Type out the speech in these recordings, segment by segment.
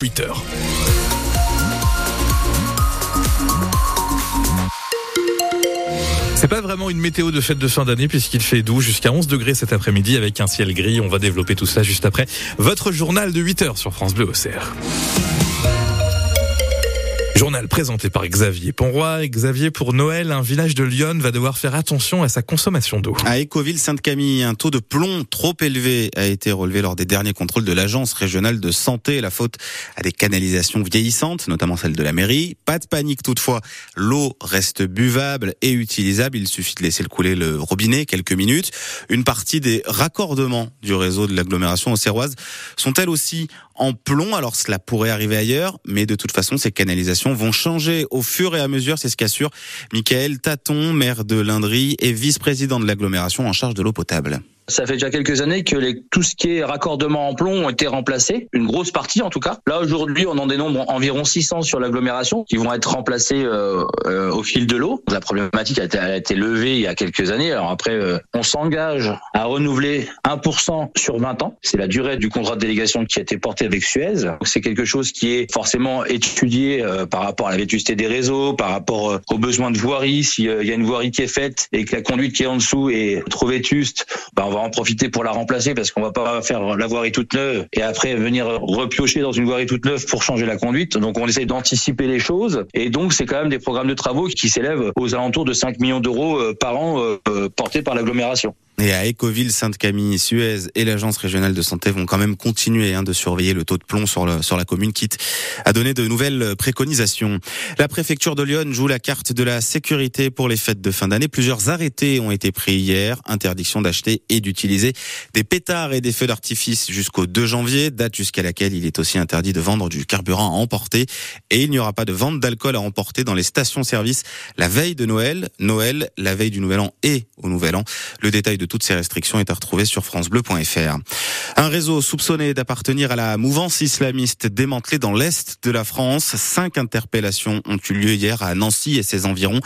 8 heures. C'est pas vraiment une météo de fête de fin d'année puisqu'il fait doux jusqu'à 11 degrés cet après-midi avec un ciel gris. On va développer tout ça juste après votre journal de 8 heures sur France Bleu Auxerre. Journal présenté par Xavier Ponroy. Xavier, pour Noël, un village de Lyon va devoir faire attention à sa consommation d'eau. À Écoville-Sainte-Camille, un taux de plomb trop élevé a été relevé lors des derniers contrôles de l'Agence régionale de santé. La faute à des canalisations vieillissantes, notamment celle de la mairie. Pas de panique toutefois, l'eau reste buvable et utilisable. Il suffit de laisser le couler le robinet quelques minutes. Une partie des raccordements du réseau de l'agglomération auxerroise sont elles aussi en plomb. Alors cela pourrait arriver ailleurs, mais de toute façon, ces canalisations vont changer au fur et à mesure, c'est ce qu'assure Michael Taton, maire de Lindry et vice-président de l'agglomération en charge de l'eau potable. Ça fait déjà quelques années que les, tout ce qui est raccordement en plomb ont été remplacés, une grosse partie en tout cas. Là aujourd'hui, on en dénombre environ 600 sur l'agglomération qui vont être remplacés euh, euh, au fil de l'eau. La problématique a été, a été, levée il y a quelques années. Alors après, euh, on s'engage à renouveler 1% sur 20 ans. C'est la durée du contrat de délégation qui a été porté avec Suez. C'est quelque chose qui est forcément étudié euh, par rapport à la vétusté des réseaux, par rapport euh, aux besoins de voirie. S'il y a une voirie qui est faite et que la conduite qui est en dessous est trop vétuste, ben on va en profiter pour la remplacer parce qu'on va pas faire la voirie toute neuve et après venir repiocher dans une voirie toute neuve pour changer la conduite. Donc on essaie d'anticiper les choses et donc c'est quand même des programmes de travaux qui s'élèvent aux alentours de 5 millions d'euros euh, par an euh, portés par l'agglomération. Et à Écoville, Sainte-Camille, Suez et l'Agence régionale de santé vont quand même continuer hein, de surveiller le taux de plomb sur, le, sur la commune, quitte à donner de nouvelles préconisations. La préfecture de Lyon joue la carte de la sécurité pour les fêtes de fin d'année. Plusieurs arrêtés ont été pris hier. Interdiction d'acheter et d'utiliser des pétards et des feux d'artifice jusqu'au 2 janvier, date jusqu'à laquelle il est aussi interdit de vendre du carburant à emporter. Et il n'y aura pas de vente d'alcool à emporter dans les stations-service la veille de Noël, Noël, la veille du Nouvel An et au Nouvel An. Le détail de toutes ces restrictions est à retrouver sur francebleu.fr. Un réseau soupçonné d'appartenir à la mouvance islamiste démantelé dans l'est de la France. Cinq interpellations ont eu lieu hier à Nancy et ses environs.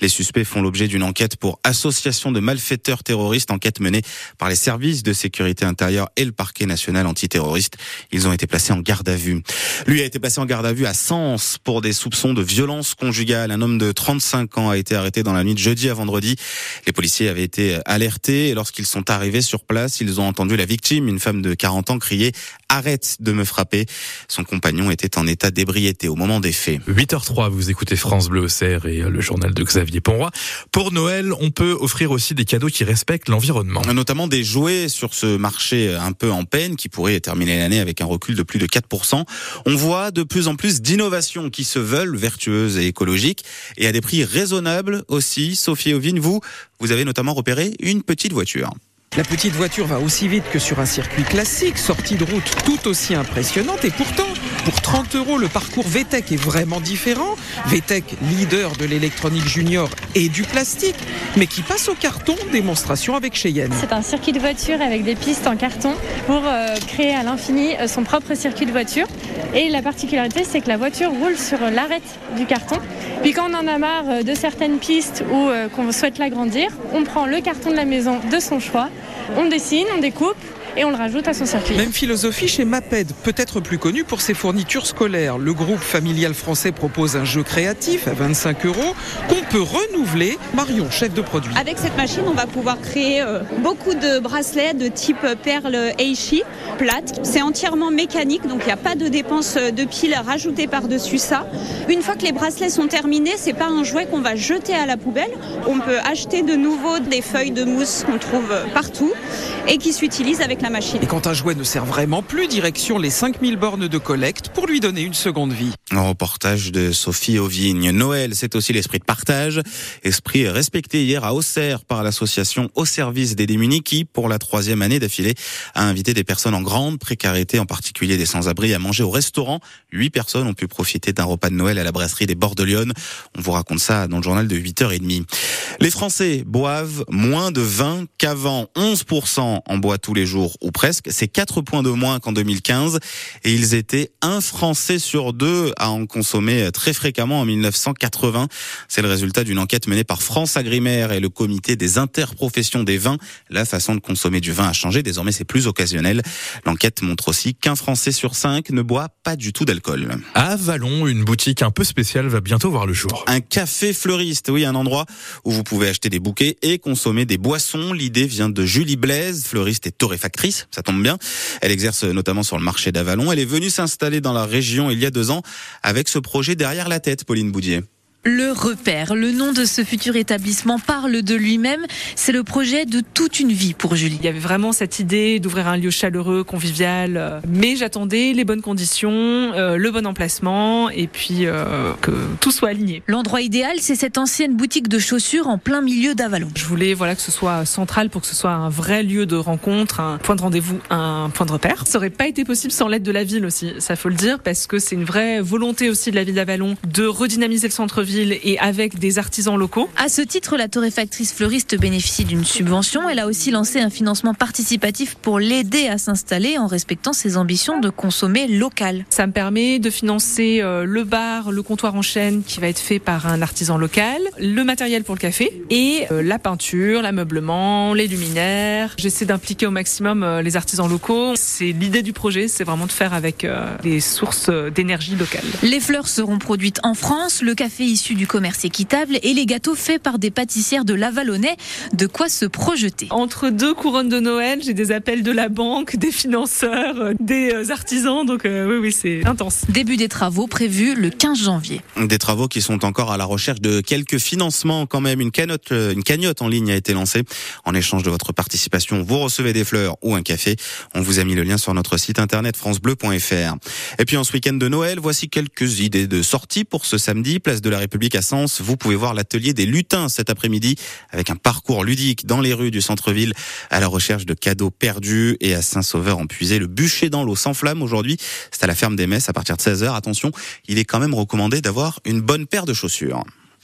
Les suspects font l'objet d'une enquête pour association de malfaiteurs terroristes, enquête menée par les services de sécurité intérieure et le parquet national antiterroriste. Ils ont été placés en garde à vue. Lui a été placé en garde à vue à Sens pour des soupçons de violence conjugale. Un homme de 35 ans a été arrêté dans la nuit de jeudi à vendredi. Les policiers avaient été alertés et lorsqu'ils sont arrivés sur place, ils ont entendu la victime, une femme de 40 ans, crier « Arrête de me frapper ». Son compagnon était en état d'ébriété au moment des faits. 8h03, vous écoutez France Bleu Auxerre et le journal de Xavier Ponroy. Pour Noël, on peut offrir aussi des cadeaux qui respectent l'environnement. Notamment des jouets sur ce marché un peu en peine qui pourrait terminer l'année avec un recul de plus de 4%. On voit de plus en plus d'innovations qui se veulent vertueuses et écologiques et à des prix raisonnables aussi. Sophie Ovine, vous, vous avez notamment repéré une petite voiture. La petite voiture va aussi vite que sur un circuit classique, sortie de route tout aussi impressionnante et pourtant, pour 30 euros, le parcours VTEC est vraiment différent. VTEC, leader de l'électronique junior et du plastique, mais qui passe au carton, démonstration avec Cheyenne. C'est un circuit de voiture avec des pistes en carton pour euh, créer à l'infini euh, son propre circuit de voiture. Et la particularité, c'est que la voiture roule sur l'arête du carton. Puis quand on en a marre euh, de certaines pistes ou qu'on souhaite l'agrandir, on prend le carton de la maison de son choix on dessine, on découpe et on le rajoute à son circuit. Même philosophie chez Maped, peut-être plus connu pour ses fournitures scolaires. Le groupe familial français propose un jeu créatif à 25 euros qu'on peut renouveler. Marion, chef de produit. Avec cette machine, on va pouvoir créer euh, beaucoup de bracelets de type perle Eishi, plate. C'est entièrement mécanique, donc il n'y a pas de dépenses de piles rajoutées par-dessus ça. Une fois que les bracelets sont terminés, c'est pas un jouet qu'on va jeter à la poubelle. On peut acheter de nouveau des feuilles de mousse qu'on trouve partout et qui s'utilisent avec la machine. Et quand un jouet ne sert vraiment plus, direction les 5000 bornes de collecte pour lui donner une seconde vie. Un reportage de Sophie Auvigne. Noël, c'est aussi l'esprit de partage. Esprit respecté hier à Auxerre par l'association Au Service des Démunis qui, pour la troisième année d'affilée, a invité des personnes en grande précarité, en particulier des sans-abri, à manger au restaurant. Huit personnes ont pu profiter d'un repas de Noël à la brasserie des Bords de Lyon. On vous raconte ça dans le journal de 8h30. Les Français boivent moins de vin qu'avant. 11% en boit tous les jours ou presque. C'est 4 points de moins qu'en 2015 et ils étaient un Français sur deux à en consommer très fréquemment en 1980. C'est le résultat d'une enquête menée par France Agrimaire et le comité des interprofessions des vins. La façon de consommer du vin a changé. Désormais, c'est plus occasionnel. L'enquête montre aussi qu'un Français sur cinq ne boit pas du tout d'alcool. À Vallon, une boutique un peu spéciale va bientôt voir le jour. Un café fleuriste, oui, un endroit où vous pouvez acheter des bouquets et consommer des boissons. L'idée vient de Julie Blaise, fleuriste et torréfactrice, ça tombe bien. Elle exerce notamment sur le marché d'Avalon. Elle est venue s'installer dans la région il y a deux ans avec ce projet derrière la tête, Pauline Boudier. Le repère, le nom de ce futur établissement parle de lui-même. C'est le projet de toute une vie pour Julie. Il y avait vraiment cette idée d'ouvrir un lieu chaleureux, convivial, euh, mais j'attendais les bonnes conditions, euh, le bon emplacement et puis euh, que tout soit aligné. L'endroit idéal, c'est cette ancienne boutique de chaussures en plein milieu d'Avalon. Je voulais voilà que ce soit central pour que ce soit un vrai lieu de rencontre, un point de rendez-vous, un point de repère. Ça aurait pas été possible sans l'aide de la ville aussi, ça faut le dire, parce que c'est une vraie volonté aussi de la ville d'Avalon de redynamiser le centre-ville et avec des artisans locaux. À ce titre, la torréfactrice fleuriste bénéficie d'une subvention. Elle a aussi lancé un financement participatif pour l'aider à s'installer en respectant ses ambitions de consommer local. Ça me permet de financer euh, le bar, le comptoir en chaîne qui va être fait par un artisan local, le matériel pour le café et euh, la peinture, l'ameublement, les luminaires. J'essaie d'impliquer au maximum euh, les artisans locaux. C'est l'idée du projet, c'est vraiment de faire avec les sources d'énergie locales. Les fleurs seront produites en France, le café issu du commerce équitable et les gâteaux faits par des pâtissières de Lavalonnais. De quoi se projeter? Entre deux couronnes de Noël, j'ai des appels de la banque, des financeurs, euh, des euh, artisans. Donc euh, oui, oui, c'est intense. Début des travaux prévus le 15 janvier. Des travaux qui sont encore à la recherche de quelques financements quand même. Une cagnotte, une cagnotte en ligne a été lancée. En échange de votre participation, vous recevez des fleurs ou un café. On vous a mis le lien sur notre site internet francebleu.fr. Et puis en ce week-end de Noël, voici quelques idées de sortie pour ce samedi, place de la République République à Sens. Vous pouvez voir l'atelier des lutins cet après-midi avec un parcours ludique dans les rues du centre-ville à la recherche de cadeaux perdus et à Saint-Sauveur en puisé. Le bûcher dans l'eau sans flamme aujourd'hui, c'est à la ferme des Messes à partir de 16h. Attention, il est quand même recommandé d'avoir une bonne paire de chaussures.